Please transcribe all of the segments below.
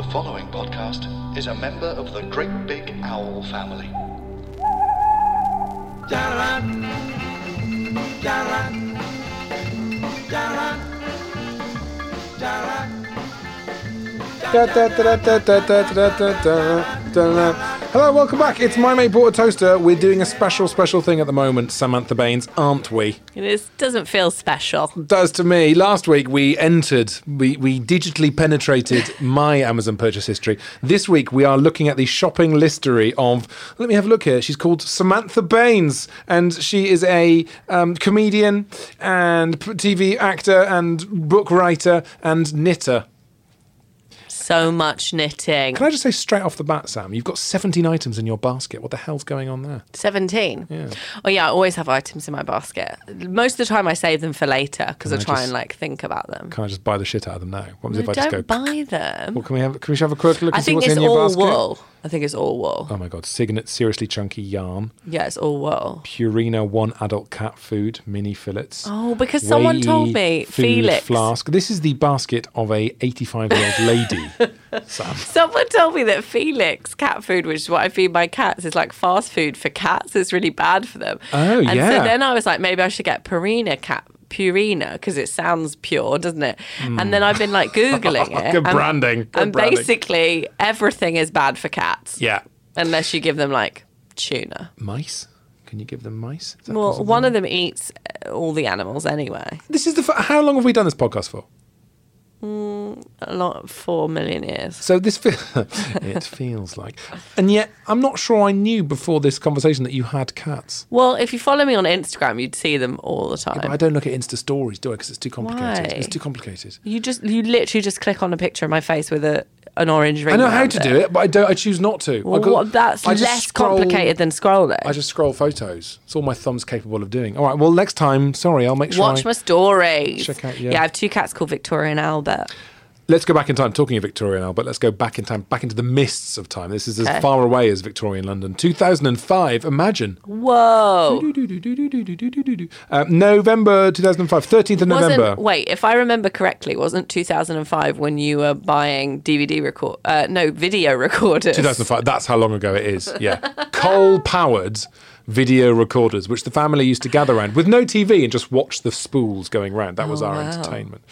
The following podcast is a member of the Great Big Owl family. Da, da, da, da, Hello, welcome back. It's My Mate Bought a Toaster. We're doing a special, special thing at the moment, Samantha Baines, aren't we? This doesn't feel special. Does to me. Last week we entered, we, we digitally penetrated my Amazon purchase history. This week we are looking at the shopping listery of, let me have a look here. She's called Samantha Baines, and she is a um, comedian and TV actor and book writer and knitter. So much knitting. Can I just say straight off the bat, Sam, you've got 17 items in your basket. What the hell's going on there? 17. Yeah. Oh, yeah, I always have items in my basket. Most of the time, I save them for later because I I try just- and like think about them. Can I just buy the shit out of them now? What No, if I just go? don't buy them. Well, can we have? Can we have a quick look and I see think what's it's in your all basket? wool. I think it's all wool. Oh my god, Cygnet seriously chunky yarn, Yeah, it's all wool. Purina one adult cat food mini fillets. Oh, because someone told me Felix. flask. This is the basket of a 85 year old lady. Sam. Someone told me that Felix cat food, which is what I feed my cats, is like fast food for cats. It's really bad for them. Oh, and yeah. so then I was like, maybe I should get Purina cat. Purina because it sounds pure, doesn't it? And then I've been like googling it. Good and- branding, good and branding. basically everything is bad for cats. Yeah, unless you give them like tuna. mice. Can you give them mice? Well, possible? one of them eats all the animals anyway. This is the. f- How long have we done this podcast for? Mm, a lot, four million years. So this fe- it feels like, and yet I'm not sure I knew before this conversation that you had cats. Well, if you follow me on Instagram, you'd see them all the time. But I don't look at Insta stories, do I? Because it's too complicated. Why? It's too complicated. You just, you literally just click on a picture of my face with a an orange ring. I know how to do it, but I don't. I choose not to. Well, go- what- that's less scroll- complicated than scrolling. I just scroll photos. It's all my thumb's capable of doing. All right. Well, next time, sorry, I'll make sure. Watch I- my stories. Check out- yeah. yeah, I have two cats called Victoria and Albert. Let's go back in time. Talking of Victoria now, but let's go back in time, back into the mists of time. This is as Okay. far away as Victorian London. 2005. Imagine. Whoa. Uh, November 2005. 13th of November. Wasn't, wait, if I remember correctly, wasn't 2005 when you were buying DVD record? Uh, no, video recorders. 2005. That's how long ago it is. Yeah. Coal powered video recorders, which the family used to gather around with no TV and just watch the spools going round. That was Oh, our wow. entertainment.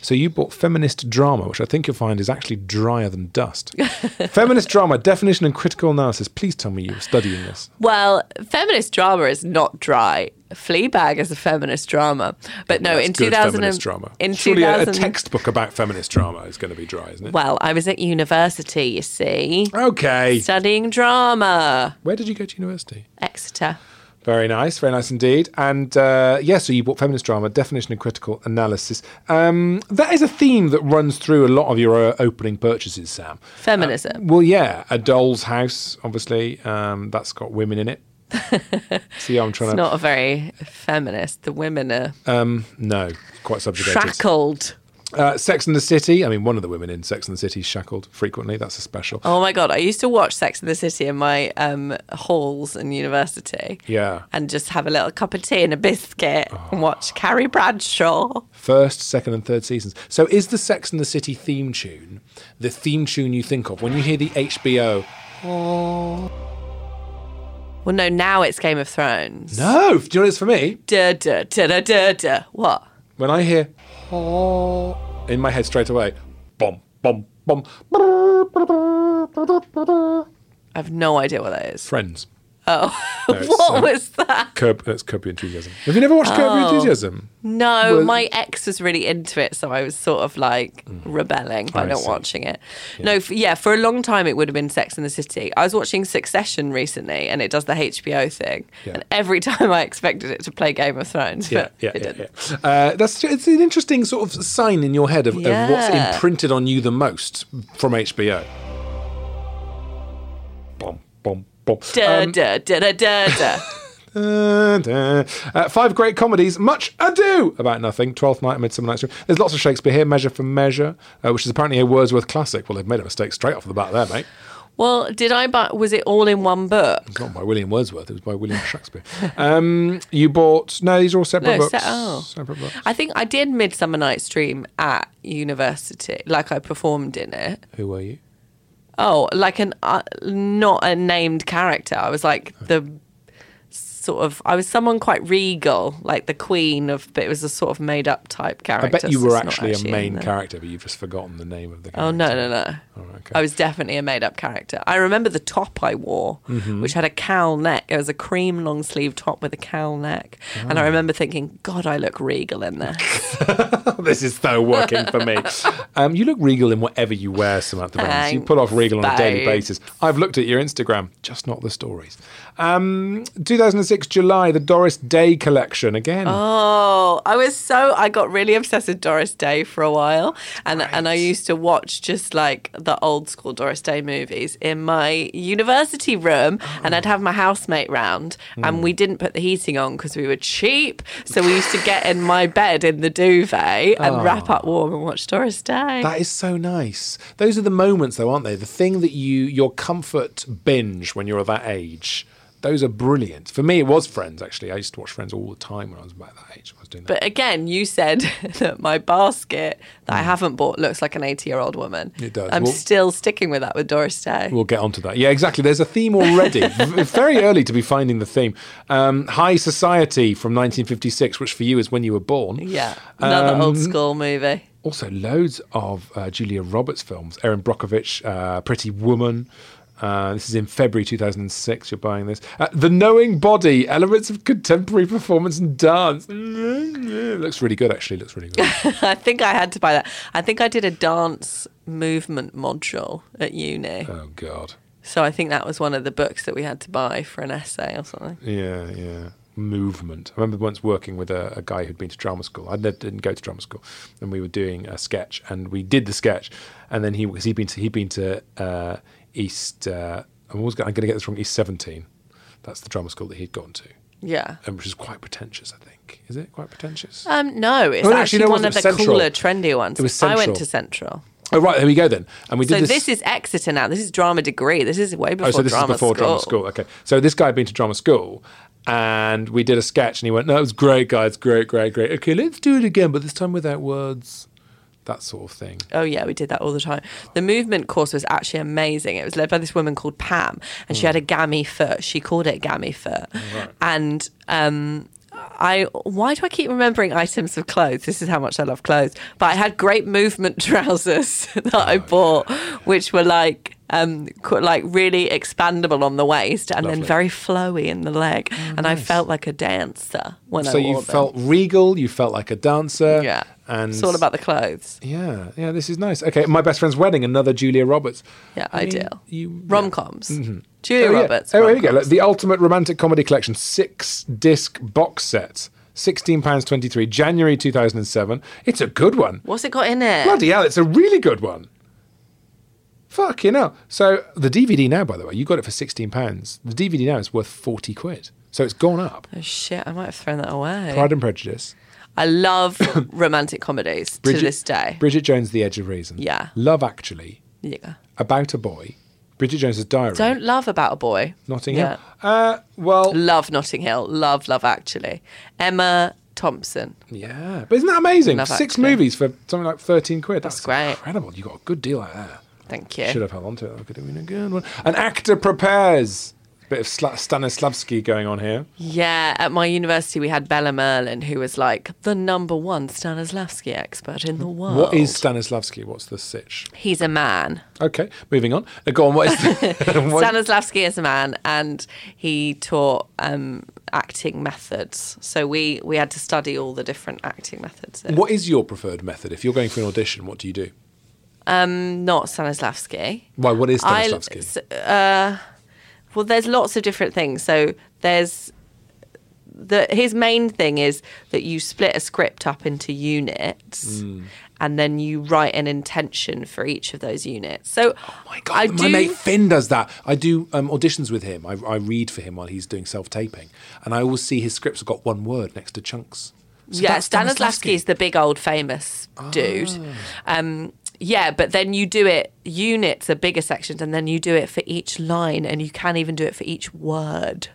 So you bought feminist drama, which I think you'll find is actually drier than dust. feminist drama, definition and critical analysis. Please tell me you were studying this. Well, feminist drama is not dry. Fleabag is a feminist drama, but no, That's in good 2000 feminist drama. in Surely a- 2000 a textbook about feminist drama is going to be dry, isn't it? Well, I was at university, you see, okay. studying drama. Where did you go to university? Exeter. Very nice, very nice indeed. And uh, yeah, so you bought feminist drama, definition and critical analysis. Um, that is a theme that runs through a lot of your uh, opening purchases, Sam. Feminism. Well, yeah, a doll's house, obviously. Um, that's got women in it. See, I'm trying it's to. not a very feminist. The women are Um, no, quite subjugated. shackled. Uh, Sex and the City. I mean, one of the women in Sex and the City is shackled frequently. That's a special. Oh my god! I used to watch Sex and the City in my um, halls in university. Yeah. and just have a little cup of tea and a biscuit Oh. and watch Carrie Bradshaw. First, second, and third seasons. So, is the Sex and the City theme tune the theme tune you think of when you hear the HBO? Oh. Well, no, now it's Game of Thrones. No, do you know what it's for me? Da, da, da, da, da, da. What? When I hear in my head straight away, bom, bom, bom, I have no idea what that is. Friends. Oh, it's, what um, was that? Curb, that's Curb Your Enthusiasm. Have you never watched Curb Your Oh. Enthusiasm? No, Was- my ex was really into it, so I was sort of like rebelling by Mm. I not see. watching it. No, f- yeah, for a long time it would have been Sex in the City. I was watching Succession recently, and it does the HBO thing, Yeah. and every time I expected it to play Game of Thrones, Yeah, but yeah, it yeah, didn't. yeah. Uh, that's it's an interesting sort of sign in your head of, of what's imprinted on you the most from HBO. Bom, bom. Da, Um, da, da, da, da, da. Da, da. Uh, five great comedies, Much Ado About Nothing, Twelfth Night, Midsummer Night's Dream. There's lots of Shakespeare here, Measure for Measure, uh, which is apparently a Wordsworth classic. Well, they've made a mistake straight off the bat there, mate. well, did I buy? Was it all in one book? It's not by William Wordsworth, it was by William Shakespeare. Um, you bought, no, these are all separate No, books. se- oh. Separate books. I think I did Midsummer Night's Dream at university, like I performed in it. Who were you? Oh, like an uh, not a named character. I was like the sort of I was someone quite regal, like the queen of, but it was a sort of made up type character. I bet you so were not actually, a main character, but you've just forgotten the name of the character. Oh no no no! Oh, okay. I was definitely a made up character. I remember the top I wore, Mm-hmm. which had a cowl neck. It was a cream long sleeve top with a cowl neck, and I Ah. remember thinking, God, I look regal in this. this is so working for me. Um, you look regal in whatever you wear, Samantha Baines. You pull off regal on a daily basis. I've looked at your Instagram, just not the stories. Um, 2006 July, the Doris Day collection again. Oh, I was so I got really obsessed with Doris Day for a while, and and I used to watch just like the old school Doris Day movies in my university room, ah. and I'd have my housemate round, and hmm. we didn't put the heating on because we were cheap, so we used to get in my bed in the duvet and ah. wrap up warm and watch Doris Day. That is so nice. Those are the moments, though, aren't they? The thing that you your comfort binge when you're that age. Those are brilliant. For me, it was Friends. Actually, I used to watch Friends all the time when I was about that age. I was doing that. but again, you said that my basket that I haven't bought looks like an 80 year old woman. It does. I'm Well- still sticking with that with Doris Day. We'll get onto that. Yeah, exactly. There's a theme already. Very early to be finding the theme. Um, High Society from 1956, which for you is when you were born. Yeah, another old Um, school movie. Also, loads of uh, Julia Roberts films. Erin Brockovich, uh, Pretty Woman. Uh, this is in February 2006. You're buying this. Uh, the Knowing Body, elements of contemporary performance and dance. It looks really good, actually. Looks really good. I think I had to buy that. I think I did a dance movement module at uni. oh, God. So I think that was one of the books that we had to buy for an essay or something. Yeah, yeah. Movement. I remember once working with a, a guy who'd been to drama school. I didn't go to drama school, and we were doing a sketch, and we did the sketch, and then he because he'd been to he'd been to uh, East. Uh, I'm always going to get this wrong. East 17. That's the drama school that he'd gone to, Yeah. and which is quite pretentious. I think. Is it quite pretentious? Um, no, it's Oh, actually, no, one of the Central. cooler, trendy ones. It was I went to Central. oh right, there we go then. And we did. So did this, is Exeter now. This is drama degree. This is way before Oh, so this drama is before school. drama school. Okay. So this guy had been to drama school and we did a sketch and he went, No, it was great, guys. Great, great, great. Okay, let's do it again, but this time without words. That sort of thing. Oh yeah, we did that all the time. The movement course was actually amazing. It was led by this woman called Pam, and Hmm. she had a gammy foot. She called it gammy foot, and um, I why do I keep remembering items of clothes? This is how much I love clothes. But I had great movement trousers that Oh, I bought, which were like. Um, like really expandable on the waist and then very flowy in the leg, and I felt like a dancer when so I you them. felt regal, you felt like a dancer. yeah, And it's all about the clothes. Yeah, yeah, this is nice. Okay, my best friend's wedding, another Julia Roberts. Yeah, I mean, ideal. you- Rom coms. Mm-hmm. Julia Oh, yeah. Roberts. Oh, here we go. rom-coms. The Ultimate Romantic Comedy Collection, six disc box set, £16.23, January 2007. It's a good one. What's it got in it? Bloody hell, it's a really good one. Fucking hell. So the DVD now, by the way, you got it for £16. The DVD now is worth 40 quid. So it's gone up. Oh shit! I might have thrown that away. Pride and Prejudice. I love romantic comedies to this day. Bridget Jones' The Edge of Reason. Yeah. Love Actually. yeah. About a Boy. Bridget Jones's Diary. Don't love About a Boy. Notting Yeah. Hill. Uh, well, Love Notting Hill. Love Love Actually. Emma Thompson. yeah. But isn't that amazing? Love Six Actually. movies for something like 13 quid. That's great. incredible. You got a good deal out there. Thank you. Should have held on to it. That could have been a good one. An actor prepares. Bit of Sla- Stanislavski going on here. Yeah, at my university we had Bella Merlin, who was like the number one Stanislavski expert in the world. What is Stanislavski? What's the sitch? He's a man. Okay, moving on. Uh, go on. What is what- Stanislavski is a man, and he taught um, acting methods. So we we had to study all the different acting methods. what is your preferred method? If you're going for an audition, what do you do? Um, not Stanislavski. Why? What is Stanislavski? s- uh, well, there's lots of different things. So there's the his main thing is that you split a script up into units. Hmm. And then you write an intention for each of those units. So, Oh my god, I my do. mate Finn does that. I do um, auditions with him. I, I read for him while he's doing self taping, and I always see his scripts have got one word next to chunks. So yeah, Stanislavski is the big old famous dude. Ah. Um, yeah, but then you do it units are bigger sections, and then you do it for each line, and you can even do it for each word.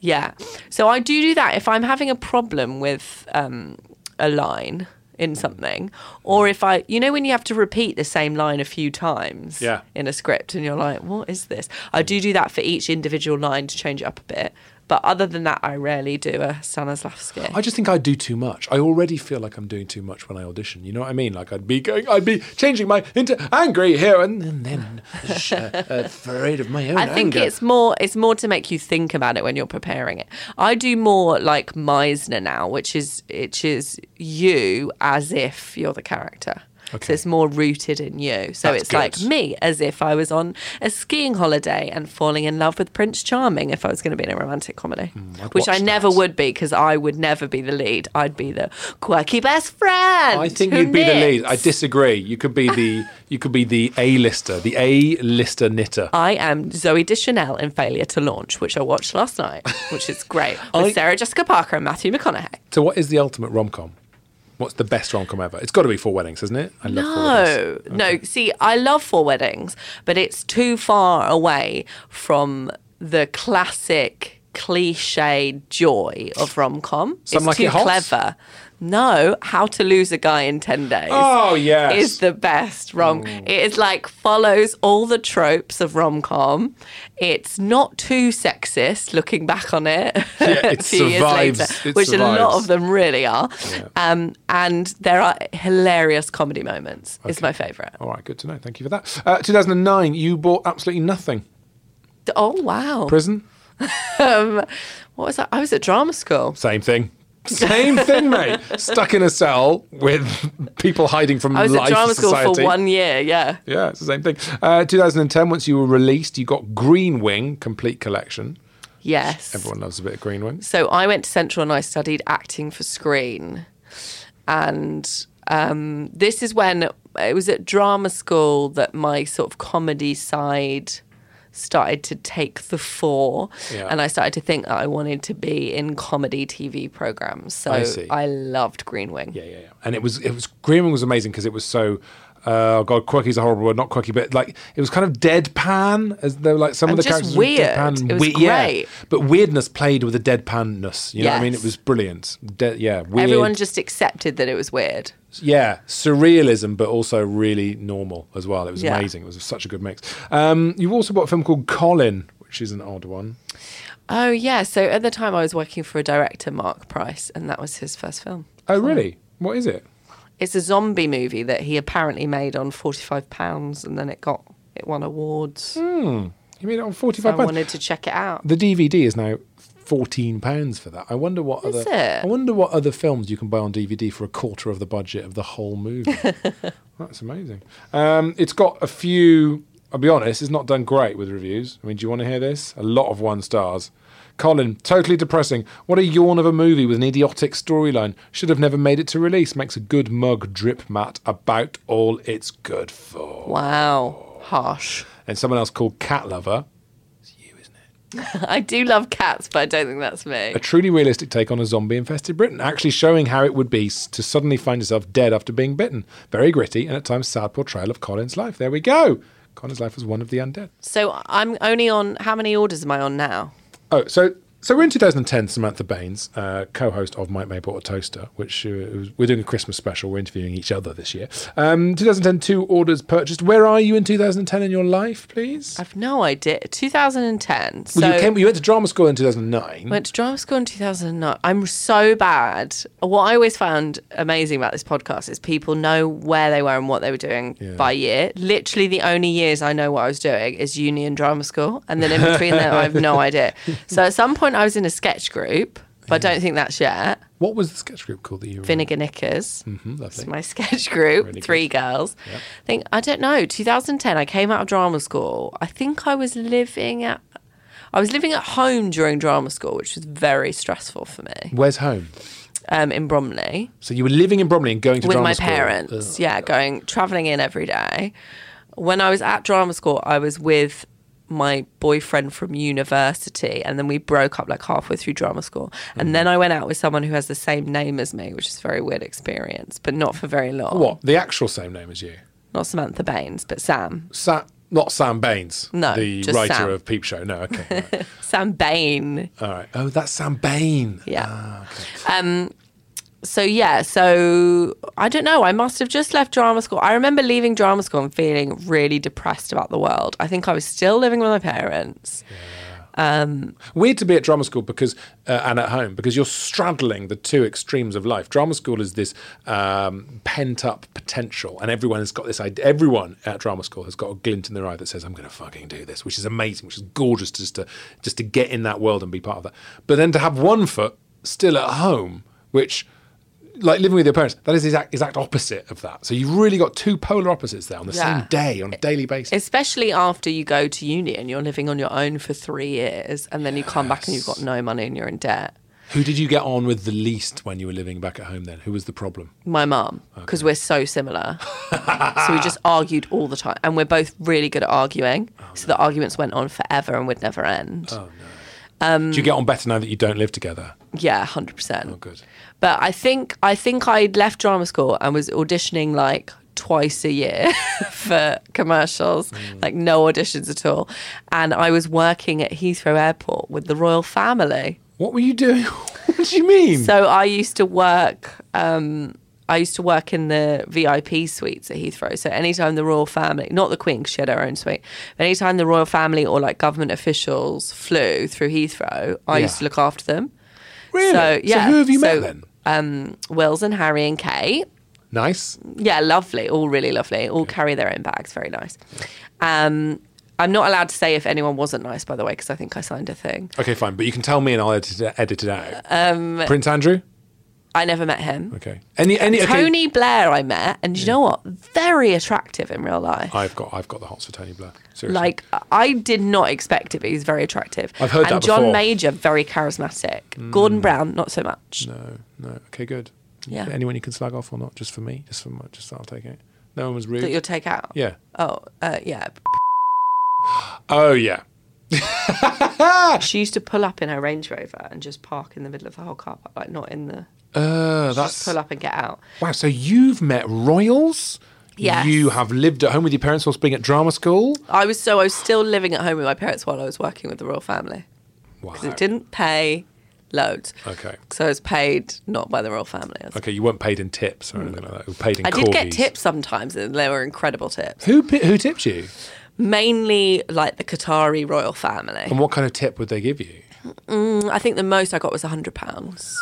Yeah, so I do do that if I'm having a problem with um, a line in something, or if I, you know, when you have to repeat the same line a few times Yeah. in a script, and you're like, what is this? I do do that for each individual line to change it up a bit. But other than that, I rarely do a Stanislavski. I just think I do too much. I already feel like I'm doing too much when I audition. You know what I mean? Like I'd be going, I'd be changing my into angry here and, then sh- uh, afraid of my own I think anger. it's more it's more to make you think about it when you're preparing it. I do more like Meisner now, which is which is you as if you're the character. So it's more rooted in you. So That's it's like me as if I was on a skiing holiday and falling in love with Prince Charming if I was going to be in a romantic comedy, hmm, I'd which I never that. would be because I would never be the lead. I'd be the quirky best friend. I think you'd be the lead. I disagree. You could be the you could be the A lister, the A lister knitter. I am Zooey Deschanel in Failure to Launch, which I watched last night, which is great with I- Sarah Jessica Parker and Matthew McConaughey. So, what is the ultimate rom com? What's the best rom com ever? It's got to be Four Weddings, hasn't it? I love Four Weddings. No, no. See, I love Four Weddings, but it's too far away from the classic cliche joy of rom com. It's Like too It Hot? clever. No, How to Lose a Guy in 10 Days. Oh, yes. Is the best rom. It is like follows all the tropes of rom com. It's not too sexist looking back on it Yeah, a it few years survives- later, it which a lot of them really are. Um, and there are hilarious comedy moments. It's my favourite. All right, good to know. Thank you for that. Uh, 2009, you bought absolutely nothing. Oh wow! Prison? What was that? I was at drama school. Same thing. Same thing, mate. Stuck in a cell with people hiding from life. I was life at drama school society. for one year. Yeah. Yeah, it's the same thing. Uh, 2010, once you were released, you got Green Wing complete collection. Yes. Everyone loves a bit of Green Wing. So I went to Central and I studied acting for screen, and um, this is when it was at drama school that my sort of comedy side started to take the four Yeah. and I started to think that I wanted to be in comedy TV programs. So I. I loved Green Wing. Yeah, yeah, yeah. And it was it was Green Wing was amazing because it was so. Uh, oh God, quirky is a horrible word. Not quirky, but like it was kind of deadpan, as though like some And of the characters were deadpan. It was yeah. great. but weirdness played with a deadpanness. You know what I mean? It was brilliant. De- yeah, weird. Everyone just accepted that it was weird. Yeah, surrealism, but also really normal as well. It was Yeah. amazing. It was such a good mix. Um, you've also bought a film called Colin, which is an odd one. Oh yeah. So at the time I was working for a director, Marc Price, and that was his first film. Oh, really? What is it? It's a zombie movie that he apparently made on forty five pounds, and then it got it won awards. You made it on So I forty-five wanted to check it out. The DVD is now fourteen pounds for that. I wonder what Is other. it? I wonder what other films you can buy on DVD for a quarter of the budget of the whole movie. That's amazing. Um, it's got a few. I'll be honest, it's not done great with reviews. I mean, do you want to hear this? A lot of one stars. Colin, totally depressing. What a yawn of a movie with an idiotic storyline. Should have never made it to release. Makes a good mug drip mat about all it's good for. Wow, harsh. And someone else called Cat Lover. It's you, isn't it? I do love cats, but I don't think that's me. A truly realistic take on a zombie infested Britain, actually showing how it would be to suddenly find yourself dead after being bitten. Very gritty and at times sad portrayal of Colin's life. There we go. Colin's life was one of the undead. So I'm only on. How many orders am I on now? Oh, so So we're in 2010. Samantha Baines, uh, co-host of My Mate Bought a Toaster, which uh, was- we're doing a Christmas special. We're interviewing each other this year. Um, 2010, two orders purchased. Where are you in 2010 in your life, please? I've no idea. 2010. So well, you came. You went to drama school in 2009. went to drama school in 2009. I'm so bad. What I always found amazing about this podcast is people know where they were and what they were doing Yeah. by year. Literally, the only years I know what I was doing is uni and drama school, and then in between them, I have no idea. So at some point, I was in a sketch group, but I don't think that's yet. what was the sketch group called that you were in? Vinegar Knickers. Mhm, lovely. It's my sketch group, Really three good. girls. I think I don't know. 2010, I came out of drama school. I think I was living at. I was living at home during drama school, which was very stressful for me. Where's home? Um, in Bromley So you were living in Bromley and going to school. with drama my school. parents. Ugh. Yeah, going traveling in every day. When I was at drama school, I was with my boyfriend from university, and then we broke up like halfway through drama school. And Mm-hmm. then I went out with someone who has the same name as me, which is a very weird experience, but not for very long. What? The actual same name as you? Not Samantha Baines, but Sam. Sa- not Sam Baines. No, the writer Sam. of Peep Show. No, okay. right. Sam Bain. All right. Oh, that's Sam Bain. Yeah. Ah, okay. Um, so yeah, so I don't know. I must have just left drama school. I remember leaving drama school and feeling really depressed about the world. I think I was still living with my parents. Weird to be at drama school because uh, and at home because you're straddling the two extremes of life. Drama school is this um, pent up potential, and everyone has got this idea. Everyone at drama school has got a glint in their eye that says, "I'm going to fucking do this," which is amazing, which is gorgeous just to just to get in that world and be part of that. But then to have one foot still at home, which like living with your parents, that is the exact, exact opposite of that. So you've really got two polar opposites there on the Yeah. same day, on a daily basis. Especially after you go to uni and you're living on your own for three years, and then you come back and you've got no money and you're in debt. Who did you get on with the least when you were living back at home then? Who was the problem? My mum, because we're so similar. so we just argued all the time, and we're both really good at arguing. Oh, so the arguments went on forever and would never end. Oh, Do you get on better now that you don't live together? Yeah, hundred percent. Oh, good. But I think I think I'd left drama school and was auditioning like twice a year for commercials, Mm. like no auditions at all. And I was working at Heathrow Airport with the royal family. What were you doing? what do you mean? So I used to work. Um, I used to work in the VIP suites at Heathrow. So anytime the royal family, not the Queen, she had her own suite, but anytime the royal family or like government officials flew through Heathrow, I used to look after them. really? So yeah. who have you so, met then? Um, Wills and Harry and Kate. Nice. Yeah, lovely. All really lovely. All carry their own bags. Very nice. Um, I'm not allowed to say if anyone wasn't nice, by the way, because I think I signed a thing. Okay, fine. But you can tell me and I'll edit it, edit it out. Um, Prince Andrew? I never met him. Okay. Any, any, okay. Tony Blair, I met, and you know what? Very attractive in real life. I've got, I've got the hots for Tony Blair. Seriously. Like I did not expect it, but he's very attractive. I've heard and that John before. Mm. Major, very charismatic. Gordon Brown, not so much. No, no. Okay, good. Yeah. Anyone you can slag off or not? Just for me? Just for my, just I'll take it. No one was rude. That you'll take out. yeah. Oh, uh, yeah. Oh, yeah. She used to pull up in her Range Rover and just park in the middle of the whole car park, like not in the. Uh, Just that's pull up and get out. wow. So you've met royals. Yes. You have lived at home with your parents whilst being at drama school. I was so I was still living at home with my parents while I was working with the royal family Wow. because it didn't pay loads. Okay. So I was paid not by the royal family. Okay, you weren't paid in tips or anything like that. You were paid in I did get tips sometimes, and they were incredible tips. Who who tipped you? Mainly like the Qatari royal family. And what kind of tip would they give you? Mm, I think the most I got was a hundred pounds.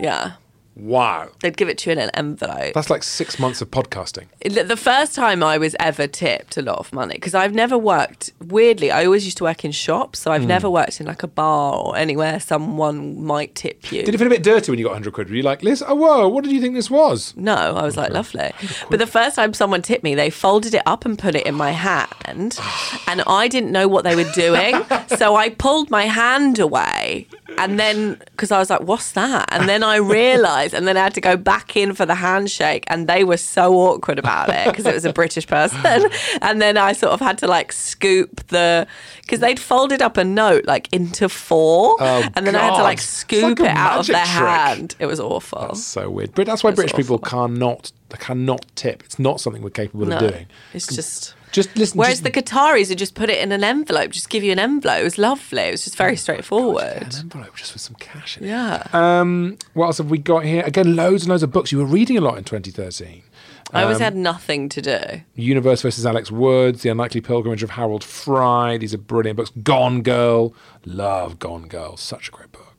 Yeah, Wow. they'd give it to you in an envelope. That's like six months of podcasting. The first time I was ever tipped a lot of money because I've never worked. Weirdly, I always used to work in shops, so I've Hmm. never worked in like a bar or anywhere someone might tip you. Did it feel a bit dirty when you got 100 quid? Were you like, Liz, oh, whoa, what did you think this was? No, I was like, lovely. But the first time someone tipped me, they folded it up and put it in my hand. And I didn't know what they were doing. so I pulled my hand away. And then, because I was like, what's that? And then I realised, and then I had to go back in for the handshake. And they were so awkward about it because it was a British person. And then I sort of had to like scoop the, because they'd folded up a note like into four. Oh, and then I had to like scoop like it out of their trick. hand. It was awful. That's so weird. But that's why British people cannot cannot tip. It's not something we're capable No, of doing. it's just. Just listen. Whereas just the Qataris would just put it in an envelope, just give you an envelope. It was lovely. It was just very straightforward. an envelope just with some cash in it. Yeah. Um, what else have we got here? Again, loads and loads of books. You were reading a lot in 2013. I always um, had nothing to do. Universe versus Alex Woods, The Unlikely Pilgrimage of Harold Fry. These are brilliant books. Gone Girl. Love Gone Girl. Such a great book.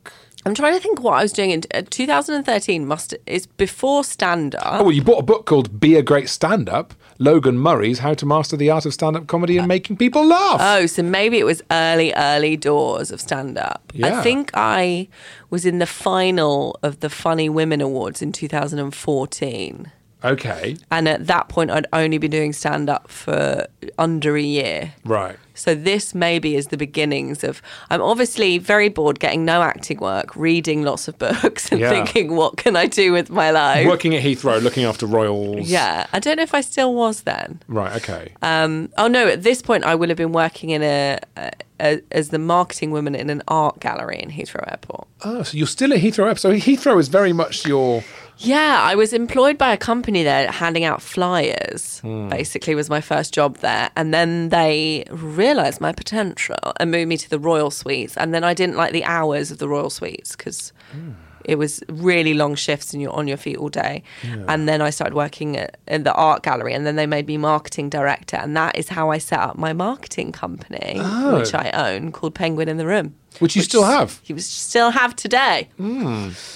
I'm trying to think what I was doing in uh, 2013. Must is before stand up. Oh, well, you bought a book called Be a Great Stand Up. Logan Murray's How to Master the Art of Stand Up Comedy and Making People Laugh. Oh, so maybe it was early, early doors of stand up. Yeah. I think I was in the final of the Funny Women Awards in 2014. Okay. And at that point, I'd only been doing stand up for under a year. Right. So this maybe is the beginnings of. I'm obviously very bored, getting no acting work, reading lots of books, and Yeah. thinking, what can I do with my life? Working at Heathrow, looking after royals. Yeah, I don't know if I still was then. Right, okay. Um, oh no, at this point, I would have been working in a, a, a as the marketing woman in an art gallery in Heathrow Airport. oh, so you're still at Heathrow Airport. So Heathrow is very much your. Yeah, I was employed by a company there handing out flyers. Hmm. Basically, was my first job there, and then they realised my potential and moved me to the Royal Suites. And then I didn't like the hours of the Royal Suites because Hmm. It was really long shifts and you're on your feet all day. And then I started working at, in the art gallery, and then they made me marketing director, and that is how I set up my marketing company, which I own, called Penguin in the Room. Oh. Which you still have? You still have today.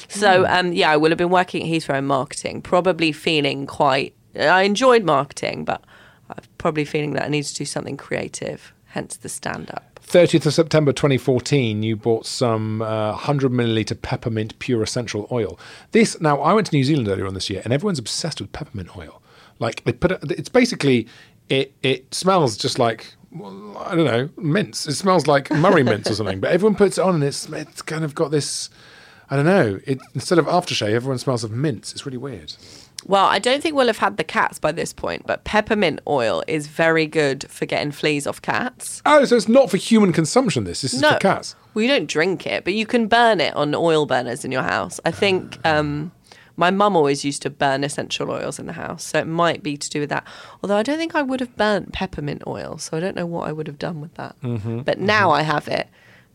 So um, yeah, I will have been working at Heathrow in marketing, probably feeling quite. I enjoyed marketing, but I'm probably feeling that I need to do something creative. Hence the stand up. 30th of September 2014, you bought some uh, 100 milliliter peppermint pure essential oil. This, now, I went to New Zealand earlier on this year, and everyone's obsessed with peppermint oil. Like, they put it, it's basically, it, it smells just like, well, I don't know, mints. It smells like Murray mints or something, but everyone puts it on and it's, it's kind of got this, I don't know, it, instead of aftershave, everyone smells of mints. It's really weird. Well, I don't think we'll have had the cats by this point, but peppermint oil is very good for getting fleas off cats. Oh, so it's not for human consumption, this. This is for cats. Well, you don't drink it, but you can burn it on oil burners in your house. I think um, my mum always used to burn essential oils in the house, so it might be to do with that. Although I don't think I would have burnt peppermint oil, so I don't know what I would have done with that. Mm-hmm, but now I have it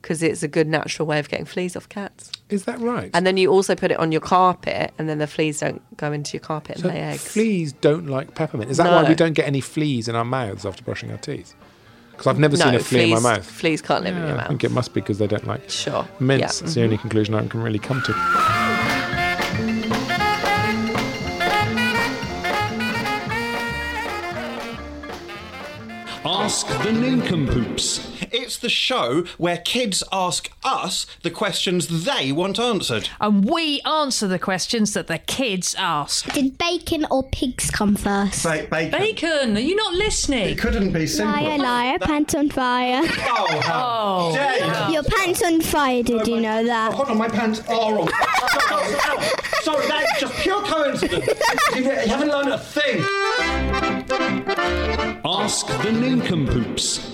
because it's a good natural way of getting fleas off cats. Is that right? And then you also put it on your carpet, and then the fleas don't go into your carpet and So lay eggs. fleas don't like peppermint. Is that why we don't get any fleas in our mouths after brushing our teeth? Because I've never no, seen a flea fleas, in my mouth. Fleas can't live in Yeah, mouth. I think it must be because they don't like Sure. mints. Yeah. Mm-hmm. That's the only conclusion I can really come to. Ask the Nincompoops. It's the show where kids ask us the questions they want answered. And we answer the questions that the kids ask. Did bacon or pigs come first? Ba- bacon. Bacon, are you not listening? It couldn't be simpler. Liar, liar, pants on fire. Oh, how oh, dare you. Your pants on fire, did you know that? Oh, hold on, my pants are on. Sorry, that's just pure coincidence. You haven't learned a thing. Ask the Nincompoops.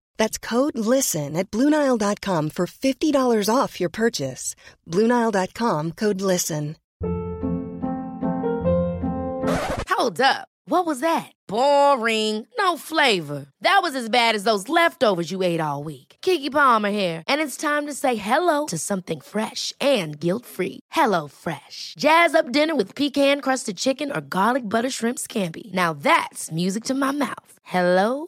That's code LISTEN at Bluenile.com for $50 off your purchase. Bluenile.com code LISTEN. Hold up. What was that? Boring. No flavor. That was as bad as those leftovers you ate all week. Keke Palmer here, and it's time to say hello to something fresh and guilt-free. Hello Fresh. Jazz up dinner with pecan-crusted chicken or garlic butter shrimp scampi. Now that's music to my mouth. Hello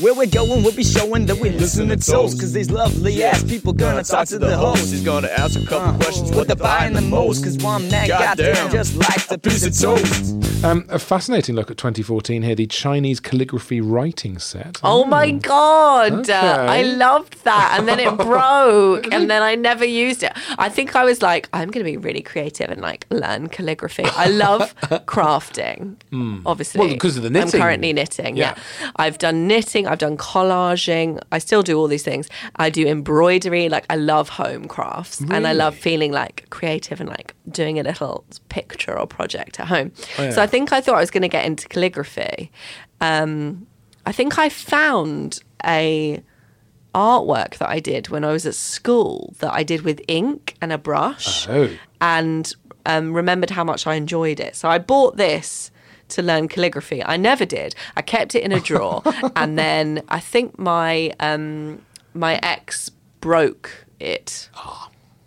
Where we're going, we'll be showing that we listen to toast. Cause these lovely ass people gonna talk to the host. He's gonna ask a couple questions what they're buying the most. Cause one man, goddamn, just likes a piece of toast. Um, a fascinating look at 2014 here, the Chinese calligraphy writing set. Oh my god, Okay. uh, I loved that. And then it broke, and then I never used it. I think I was like, I'm going to be really creative and like learn calligraphy. I love crafting, obviously. Hmm. Well, because of the knitting. I'm currently knitting, yeah. Yeah. I've done knitting, I've done collaging. I still do all these things. I do embroidery. Like, I love home crafts, and I love feeling like creative and like doing a little picture or project at home. Oh, So I think I thought I was going to get into calligraphy. Um, I think I found a artwork that I did when I was at school that I did with ink and a brush Oh. and um, remembered how much I enjoyed it. So I bought this to learn calligraphy. I never did. I kept it in a drawer, and then I think my um, my ex broke it,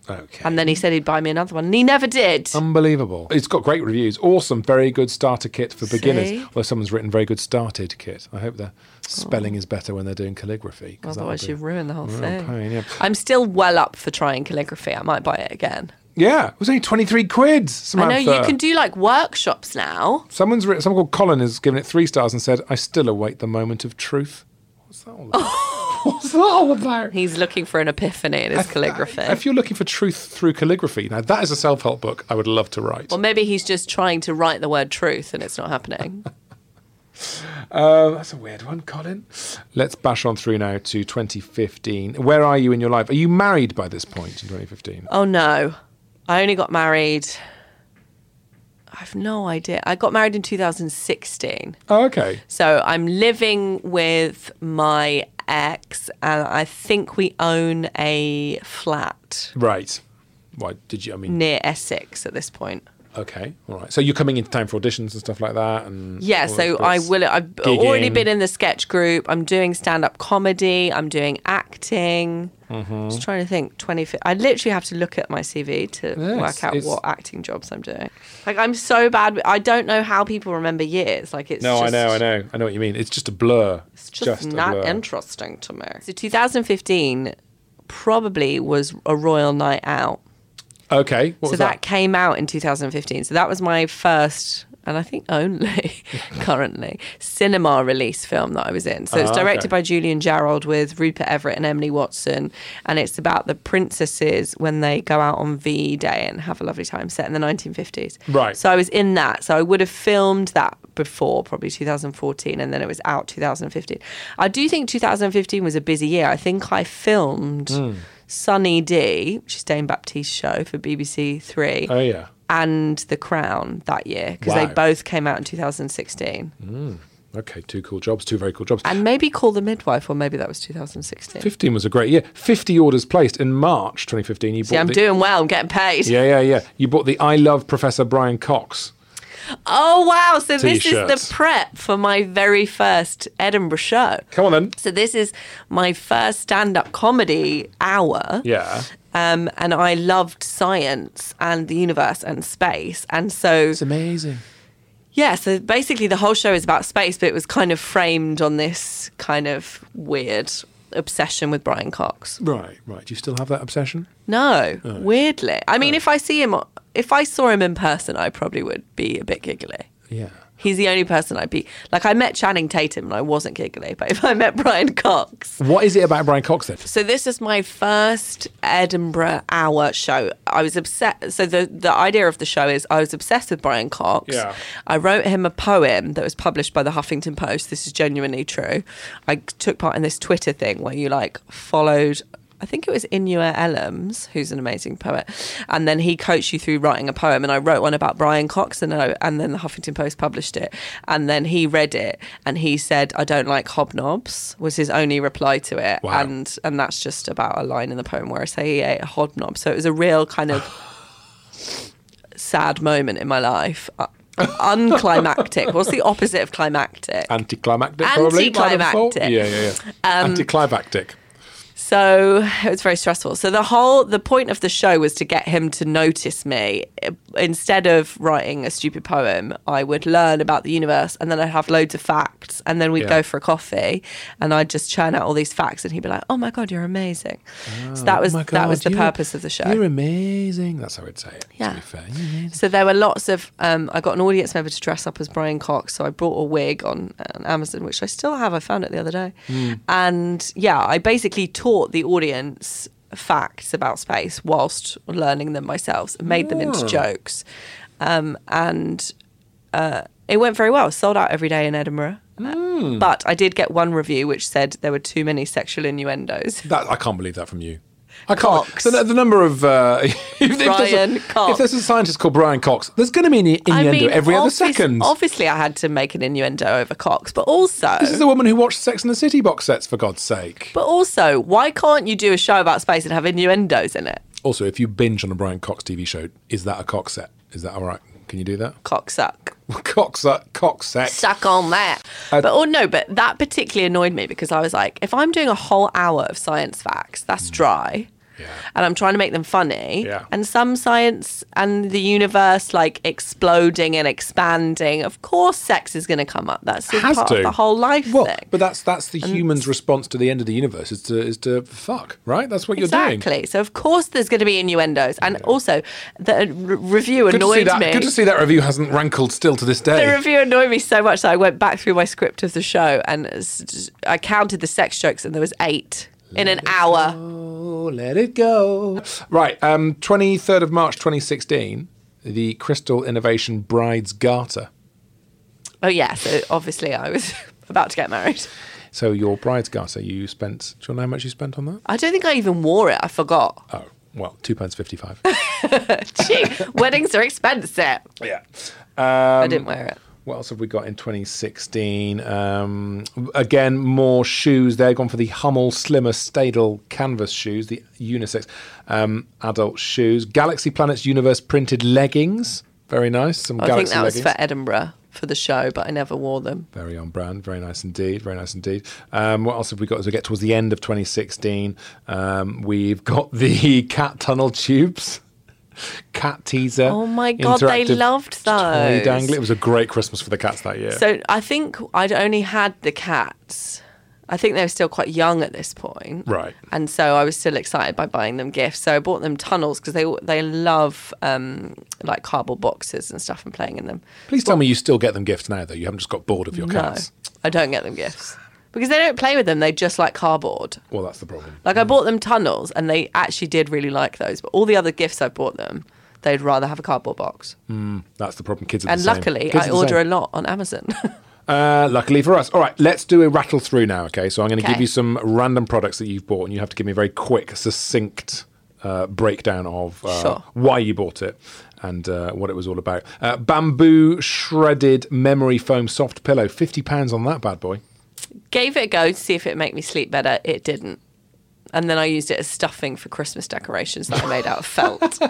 Okay. and then he said he'd buy me another one, and he never did. Unbelievable. It's got great reviews. Awesome. Very good starter kit for beginners. See? Although someone's written very good started kit. I hope their spelling is better when they're doing calligraphy. Otherwise, you've ruined the whole thing. pain, yeah. I'm still well up for trying calligraphy. I might buy it again. Yeah, it was only 23 quid, Samantha. I know you can do like workshops now. Someone's written, someone called Colin has given it three stars and said, I still await the moment of truth. What's that all about? What's that all about? He's looking for an epiphany in his calligraphy. If you're looking for truth through calligraphy, now that is a self help book I would love to write. Well, maybe he's just trying to write the word truth and it's not happening. Uh, that's a weird one, Colin. Let's bash on through now to 2015. Where are you in your life? Are you married by this point in 2015? oh no, I only got married. I've no idea. I got married in 2016. Oh, okay. So I'm living with my ex, and I think we own a flat Right. Why did you? I mean, near Essex at this point. Okay, all right. So you're coming into town for auditions and stuff like that, and Yeah, so I will. I've already been in the sketch group. I'm doing stand up comedy. I'm doing acting. Mm-hmm. Just trying to think. Twenty. I literally have to look at my CV to Yes, work out it's- what acting jobs I'm doing. Like I'm so bad. I don't know how people remember years. Like it's. No, I know, I know, I know what you mean. It's just a blur. It's just, a not interesting to me. So 2015 probably was a royal night out. Okay, what so was that, that? came out in 2015. So that was my first, and I think only currently, cinema release film that I was in. So it's Ah, directed okay. by Julian Jarrold with Rupert Everett and Emily Watson. And it's about the princesses when they go out on VE Day and have a lovely time set in the 1950s. Right. So I was in that. So I would have filmed that before, probably 2014, and then it was out 2015. I do think 2015 was a busy year. I think I filmed Hmm. Sunny D, which is Dane Baptiste's show for BBC Three, Oh yeah. and The Crown that year because they both came out in 2016. Mm. Okay, two cool jobs, two very cool jobs. And maybe Call the Midwife, or maybe that was 2016. 15 was a great year. 50 orders placed in March 2015. You See, I'm the, doing well. I'm getting paid. Yeah, yeah, yeah. You bought the I Love Professor Brian Cox. Oh wow! So this is the prep for my very first Edinburgh show. Come on then. So this is my first stand-up comedy hour. Yeah. Um, and I loved science and the universe and space, and so It's amazing. yeah. So basically, the whole show is about space, but it was kind of framed on this kind of weird obsession with Brian Cox. Right, right. Do you still have that obsession? No, oh. weirdly. I mean, oh. if I see him, if I saw him in person, I probably would be a bit giggly. Yeah. He's the only person I'd be like. I met Channing Tatum and I wasn't giggly, but if I met Brian Cox, What is it about Brian Cox then? so this is my first Edinburgh hour show. I was obsessed. So the the idea of the show is I was obsessed with Brian Cox. Yeah. I wrote him a poem that was published by the Huffington Post. This is genuinely true. I took part in this Twitter thing where you like followed. I think it was Inua Ellams, who's an amazing poet, and then he coached you through writing a poem. And I wrote one about Brian Cox, and, I, and then the Huffington Post published it. And then he read it, and he said, "I don't like hobnobs," was his only reply to it. Wow. And and that's just about a line in the poem where I say he ate a hobnob. So it was a real kind of sad moment in my life. Uh, unclimactic. What's the opposite of climactic? Anticlimactic, probably. Anticlimactic. Yeah, yeah, yeah. Anticlimactic. So it was very stressful. So the whole the point of the show was to get him to notice me, instead of writing a stupid poem, I would learn about the universe and then I'd have loads of facts and then we'd Yeah. go for a coffee and I'd just churn out all these facts and he'd be like, "Oh my god, you're amazing." so that Oh was my that was the purpose of the show. You're amazing. That's how I'd say it. Yeah. To be fair. So there were lots of. Um, I got an audience member to dress up as Brian Cox, so I brought a wig on, on Amazon, which I still have. I found it the other day, and yeah, I basically taught the audience facts about space whilst learning them myself, and made them into Oh. jokes, um, and uh, it went very well. Sold out every day in Edinburgh. Uh, But I did get one review which said there were too many sexual innuendos. That I can't believe that from you. I can't. Cox. The, the number of uh, if, if there's Brian a, Cox. If there's a scientist called Brian Cox, there's going to be an innuendo every other second. Obviously, I had to make an innuendo over Cox, but also, This is a woman who watched Sex and the City box sets, for God's sake. but also, why can't you do a show about space and have innuendos in it? Also, if you binge on a Brian Cox TV show, is that a Cox set? Is that all right? Can you do that? Cock suck. Cox, uh, Cox set. Suck on that. Uh, but oh no, but that particularly annoyed me because I was like, if I'm doing a whole hour of science facts, that's dry. And I'm trying to make them funny. Yeah. And some science and the universe like exploding and expanding. Of course, sex is going to come up. That's part to. of the whole life Well, thing. but that's that's the human's response to the end of the universe is to is to fuck, right? That's what you're doing. Exactly. So of course there's going to be innuendos, and also the uh, re- review Good annoyed that, me. good to see that review hasn't rankled still to this day. the review annoyed me so much that I went back through my script of the show and I counted the sex jokes, and there was eight in an hour. Oh, let it go. Right, um, 23rd of March 2016, the Crystal Innovation Bride's Garter. Oh yeah. So obviously I was about to get married. So your bride's garter, you spent. Do you know how much you spent on that? I don't think I even wore it. I forgot. Oh, well, two pounds fifty-five. Gee, weddings are expensive. yeah. I didn't wear it. What else have we got in 2016? Um, again, more shoes. They're gone for the Hummel Slimmer Stadil canvas shoes, the unisex um, adult shoes. Galaxy Planets Universe printed leggings. Very nice. Some I think Galaxy that was for Edinburgh for the show, but I never wore them. Very on brand. Very nice indeed. Very nice indeed. Um, what else have we got as we get towards the end of 2016? Um, we've got the cat tunnel tubes. Cat teaser. Oh my God, they loved those. It was a great Christmas for the cats that year. So I think I'd only had the cats. I think they were still quite young at this point. Right. And so I was still excited by buying them gifts. So I bought them tunnels because they they love um, like cardboard boxes and stuff and playing in them. Please tell me you still get them gifts now, though. You haven't just got bored of your No, cats. I don't get them gifts because they don't play with them. They just like cardboard. Well, that's the problem. Like I bought them tunnels and they actually did really like those. But all the other gifts I bought them, they'd rather have a cardboard box. That's the problem. Kids are and the same. luckily, Kids are I the order a lot on Amazon. Uh, luckily for us. All right, let's do a rattle through now. Okay, so I'm going to give Okay. you some random products that you've bought, and you have to give me a very quick, succinct uh, breakdown of uh, Sure. why you bought it and uh, what it was all about. Uh, bamboo shredded memory foam soft pillow, fifty pounds on that bad boy. Gave it a go to see if it made me sleep better. It didn't. And then I used it as stuffing for Christmas decorations that I made out of felt.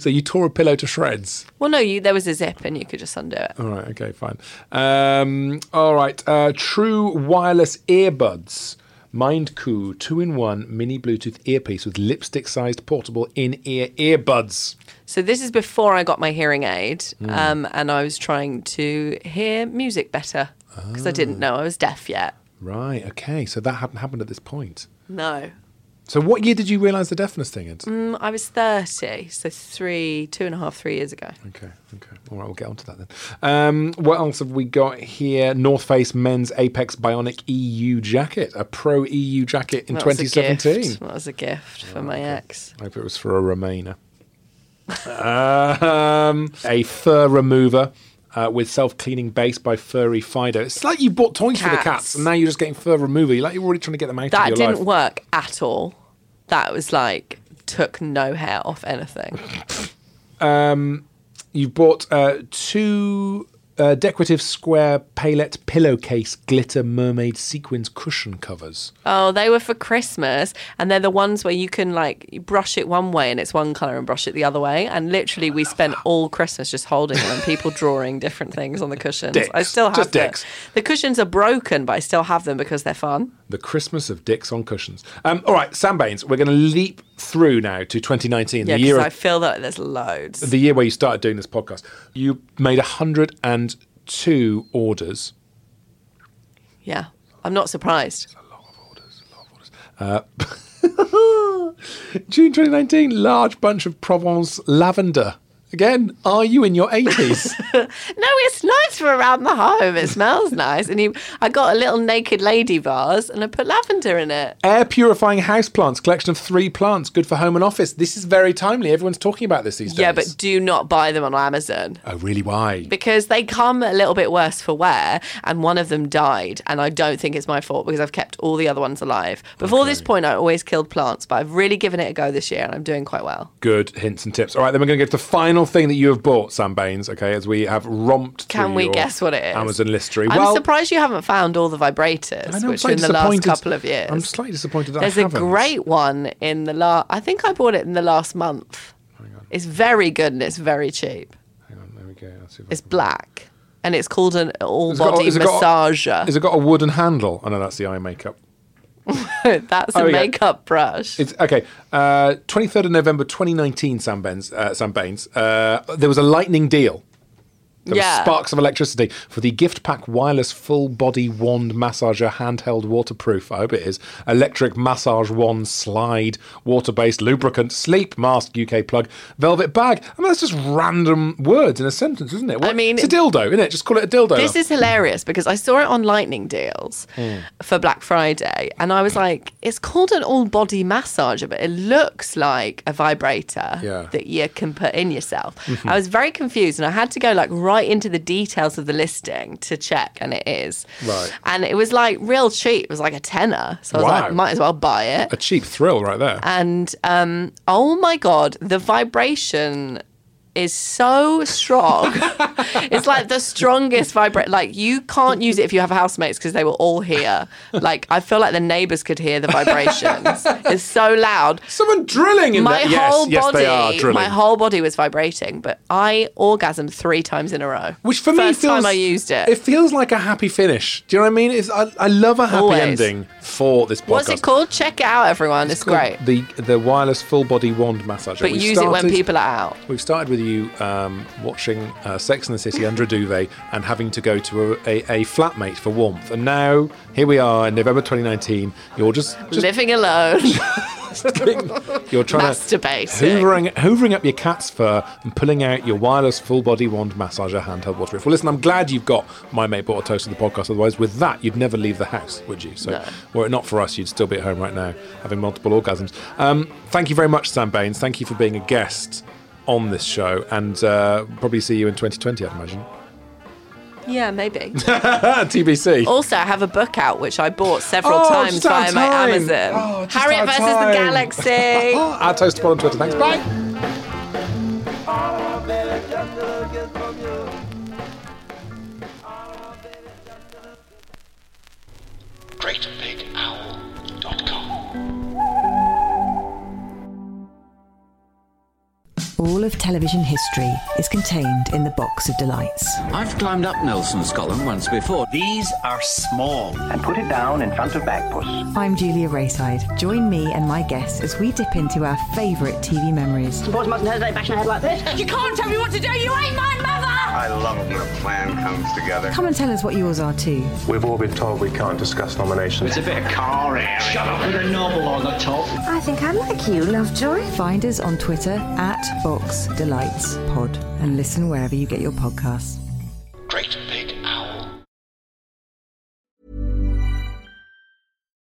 So you tore a pillow to shreds. well, no, you, there was a zip and you could just undo it. All right, okay, fine. Um, all right, uh, true wireless earbuds. Mindcoo two in one mini Bluetooth earpiece with lipstick sized portable in ear earbuds. So this is before I got my hearing aid, Hmm. um, and I was trying to hear music better because I Ah. didn't know I was deaf yet. Right, okay, so that hadn't happened at this point. No, So what year did you realise the deafness thing is? Mm, I was thirty, so three, two and a half, three years ago. Okay, okay. All right, we'll get onto that then. Um, what else have we got here? North Face Men's Apex Bionic EU jacket, a pro EU jacket in That was a 2017. gift. That was a gift for my ex. I hope it was for a Remainer. um, a fur remover uh, with self-cleaning base by Furry Fido. It's like you bought toys for the Cats. cats, and now you're just getting fur remover. You're like you're already trying to get them out That of your life. That didn't life. work at all. That was like took no hair off anything. Um, you've bought uh, two uh, decorative square palette pillowcase glitter mermaid sequins cushion covers. Oh, they were for Christmas, and they're the ones where you can like you brush it one way and it's one color, and brush it the other way. And literally, we spent all Christmas just holding them and people drawing different things on the cushions. I still have Just them. dicks. The cushions are broken, but I still have them because they're fun. The Christmas of dicks on cushions. Um, all right, Sam Baines, we're going to leap through now to 2019, Yeah, the year I feel that there's loads. the year where you started doing this podcast. You made 102 orders. Yeah, I'm not surprised. Uh, June 2019, large bunch of Provence lavender. Again, are you in your 80s? No, it's nice for around the home. It smells nice. And you, I got a little naked lady vase and I put lavender in it. Air purifying house plants, collection of three plants, good for home and office. This is very timely. Everyone's talking about this these days. Yeah, but do not buy them on Amazon. Oh, really? Why? because they come a little bit worse for wear and one of them died and i don't think it's my fault because i've kept all the other ones alive before this point i always killed plants but i've really given it a go this year and i'm doing quite well Good hints and tips. All right, then we're going to get to the final thing that you have bought, Sam Baines, okay, as we have romped can we guess what it is Amazon listery. i'm well, surprised you haven't found all the vibrators know, which in the last couple of years I'm slightly disappointed that there's I a great one in the last i think i bought it in the last month it's very good and it's very cheap Hang on, there we go. Let's see if it's black and it's called an all Has it got- body has it got- massager Has it got a wooden handle? Oh know that's the eye makeup. that's Oh, a makeup brush It's okay. Uh, 23rd of November 2019, Sam Baines. Uh, Sam Baines. Uh, there was a lightning deal. There Yeah. were sparks of electricity for the gift pack wireless full body wand massager handheld waterproof. I hope it is electric massage wand slide water based lubricant sleep mask UK plug velvet bag. I mean that's just random words in a sentence, isn't it? What- mean, it's a dildo, isn't it? Just call it a dildo. This is hilarious because I saw it on Lightning Deals Hmm. for Black Friday, and I was like, "It's called an all-body massager, but it looks like a vibrator Yeah. that you can put in yourself." Mhm. I was very confused, and I had to go like right into the details of the listing to check, and it is Right. And it was like real cheap. It was like a tenner, so I was Wow. like, "Might as well buy it." a cheap thrill right there. And um, oh my god, the vibration is so strong. it's like the strongest vibrate. Like you can't use it if you have housemates because they will all hear. Like I feel like the neighbours could hear the vibrations. it's so loud. Someone drilling in my there. Yes, whole yes, body, they are drilling. my whole body was vibrating, but I orgasmed three times in a row. Which for me First feels time I used it. It feels like a happy finish. Do you know what I mean? It's, I, I love a happy Always. ending for this podcast. What's it called? Check it out, everyone. It's, called great. The the wireless full body wand massager. But We've use it when people are out. We've started with you um, watching uh, Sex and the City under a duvet and having to go to a, a, a flatmate for warmth, and now here we are in November 2019. You're just, just Living alone. you're trying Masturbating. to hoovering, hoovering up your cat's fur and pulling out your wireless full body wand massager handheld waterproof. Well, listen, I'm glad you've got My Mate Bought a Toaster the podcast. Otherwise, with that, you'd never leave the house, would you? So, No. were it not for us, you'd still be at home right now having multiple orgasms. Um, thank you very much, Sam Baines. Thank you for being a guest on this show, and uh, probably see you in 2020, I'd imagine. yeah, maybe. TBC. Also, I have a book out which I bought several Oh, times just via of my. Amazon. Oh, just Harriet out of versus the. Galaxy. Add toast to Paul on Twitter. Thanks. Bye. All of television history is contained in the box of delights. I've climbed up Nelson's column once before. These are small. And put it down in front of Bagpuss. I'm Julia Raeside. Join me and my guests as we dip into our favourite TV memories. Boys mustn't hesitate bashing head like this. You can't tell me what to do. You ain't my mother. I love it when a plan comes together. Come and tell us what yours are too. We've all been told we can't discuss nominations. It's a bit of car air. Shut up with a novel on the top. I think I like you, Lovejoy. Find us on Twitter at Box Delights Pod and listen wherever you get your podcasts. Great Big